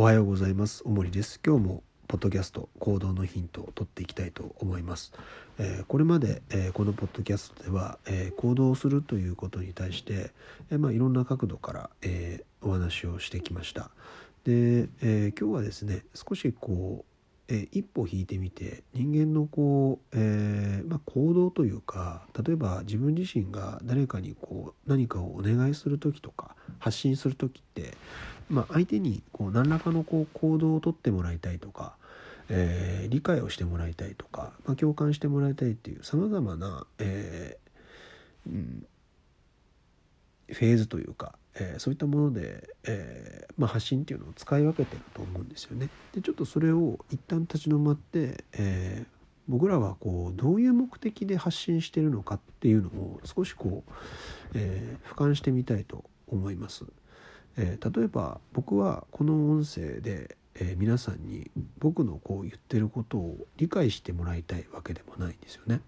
おはようございます。おもりです。今日もポッドキャスト行動のヒントを取っていきたいと思います。えーこれまで、えーこのポッドキャストでは、えー行動するということに対して、えーまあ、いろんな角度から、えーお話をしてきました。で、えー今日はですね少しこう、えー一歩引いてみて人間のこう、えーまあ、行動というか例えば自分自身が誰かにこう何かをお願いする時とか発信する時って、まあ、相手にこう何らかのこう行動をとってもらいたいとか、えー理解をしてもらいたいとか、まあ、共感してもらいたいっていうさまざまな、えーうん、フェーズというか、えーそういったもので、えーまあ、発信っていうのを使い分けてると思うんですよね。でちょっとそれを一旦立ち止まって、えー僕らはこうどういう目的で発信してるのかっていうのを少しこう、えー俯瞰してみたいと思います。えー例えば僕はこの音声で、えー皆さんに僕のこう言ってることを理解してもらいたいわけでもないんですよね。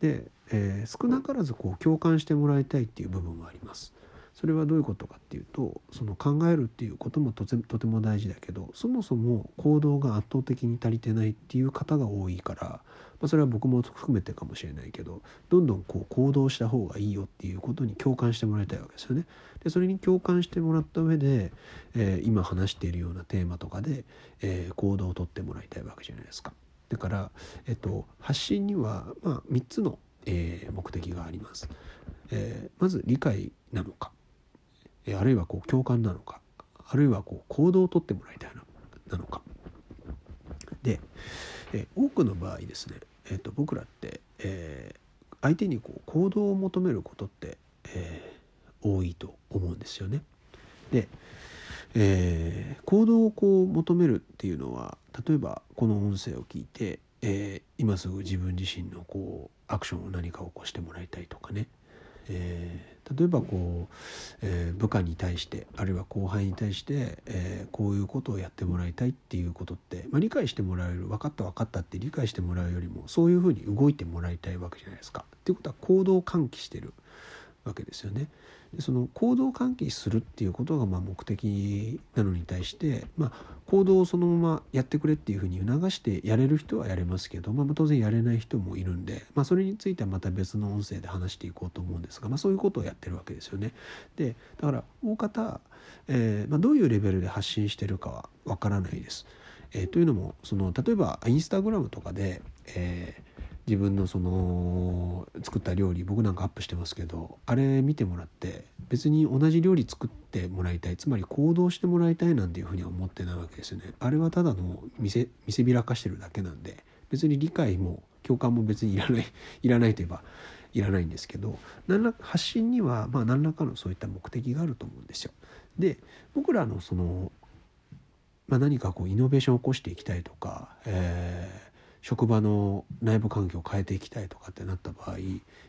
で、えー少なからずこう共感してもらいたいっていう部分はあります。それはどういうことかっていうとその考えるっていうこともとてとても大事だけどそもそも行動が圧倒的に足りてないっていう方が多いから、まあ、それは僕も含めてかもしれないけどどんどんこう行動した方がいいよっていうことに共感してもらいたいわけですよね。でそれに共感してもらった上で、えー今話しているようなテーマとかで、えー行動をとってもらいたいわけじゃないですか。だから、えっと、発信には、まあ、3つの、えー目的があります。えまず理解なのか、あるいはこう共感なのかあるいはこう行動をとってもらいたいななのかで、えー多くの場合ですね、えーと僕らって、えー相手にこう行動を求めることって、えー多いと思うんですよね。で、えー行動をこう求めるっていうのは例えばこの音声を聞いて、えー今すぐ自分自身のこうアクションを何か起こしてもらいたいとかね、えー例えばこう、えー部下に対してあるいは後輩に対して、えーこういうことをやってもらいたいっていうことって、まあ、理解してもらえる分かった分かったって理解してもらうよりもそういうふうに動いてもらいたいわけじゃないですか。っていうことは行動を喚起してるわけですよね。でその行動を喚起するっていうことがま目的なのに対して、まあ、行動をそのままやってくれっていうふうに促してやれる人はやれますけど、まあ、当然やれない人もいるんで、まあ、それについてはまた別の音声で話していこうと思うんですが、ま、そういうことをやってるわけですよね。でだから大方、えーま、どういうレベルで発信してるかはわからないです。えーというのもその例えばインスタグラムとかで、えー自分のその作った料理僕なんかアップしてますけどあれ見てもらって別に同じ料理作ってもらいたいつまり行動してもらいたいなんていうふうには思ってないわけですよね。あれはただの見せ見せびらかしてるだけなんで別に理解も共感も別にいらない いらないといえばいらないんですけど何ら発信にはまあ何らかのそういった目的があると思うんですよ。で僕らのそのまあ、何かこうイノベーションを起こしていきたいとか、えー職場の内部環境を変えていきたいとかってなった場合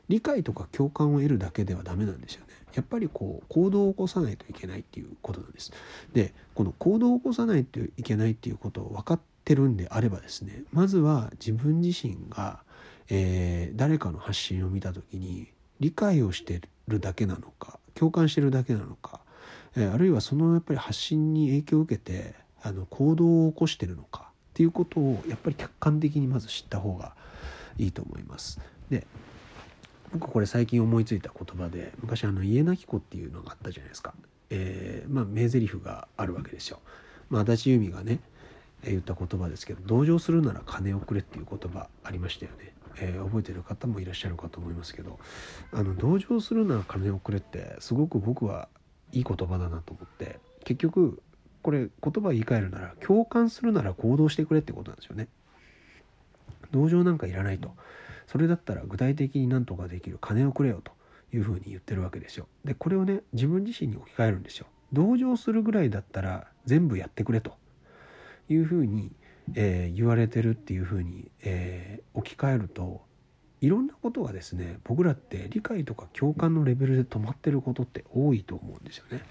理解とか共感を得るだけではダメなんですよね。やっぱりこう行動を起こさないといけないっていうことなんです。でこの行動を起こさないといけないっていうことを分かってるんであればですねまずは自分自身が、えー誰かの発信を見た時に理解をしてるだけなのか共感してるだけなのか、えーあるいはそのやっぱり発信に影響を受けてあの行動を起こしてるのかっていうことをやっぱり客観的にまず知った方がいいと思います。で僕これ最近思いついた言葉で昔あの家なき子っていうのがあったじゃないですか。えーまあ名台詞があるわけですよ。まあ、足立由美がねえ言った言葉ですけど同情するなら金をくれっていう言葉ありましたよね。えー覚えてる方もいらっしゃるかと思いますけどあの同情するなら金をくれってすごく僕はいい言葉だなと思って結局これ言葉言い換えるなら共感するなら行動してくれってことなんですよね。同情なんかいらないとそれだったら具体的に何とかできる金をくれよというふうに言ってるわけですよ。でこれをね自分自身に置き換えるんですよ。同情するぐらいだったら全部やってくれというふうに、えー言われてるっていうふうに、えー置き換えるといろんなことがですね僕らって理解とか共感のレベルで止まってることって多いと思うんですよね。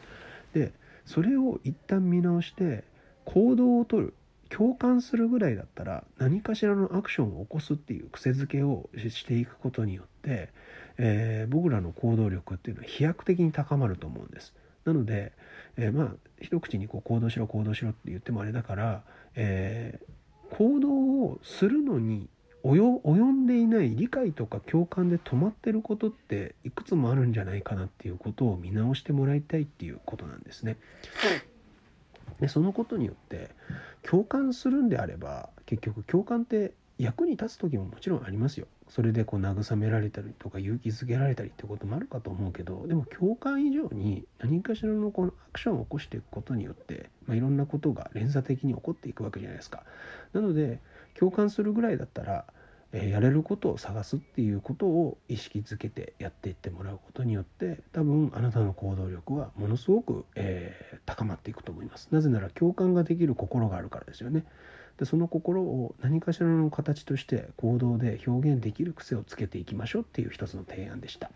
でそれを一旦見直して行動をとる共感するぐらいだったら何かしらのアクションを起こすっていう癖づけをししていくことによって、えー僕らの行動力っていうのは飛躍的に高まると思うんです。なので、えー、まあ一口にこう行動しろ行動しろって言ってもあれだから、えー、行動をするのに及んでいない理解とか共感で止まってることっていくつもあるんじゃないかなっていうことを見直してもらいたいっていうことなんですね。でそのことによって共感するんであれば結局共感って役に立つ時ももちろんありますよ。それでこう慰められたりとか勇気づけられたりってこともあるかと思うけどでも共感以上に何かしらのこのアクションを起こしていくことによって、まあ、いろんなことが連鎖的に起こっていくわけじゃないですか。なので共感するぐらいだったらえやれることを探すっていうことを意識づけてやっていってもらうことによって多分あなたの行動力はものすごく、えー、高まっていくと思いますなぜなら共感ができる心があるからですよねでその心を何かしらの形として行動で表現できる癖をつけていきましょうっていう一つの提案でした。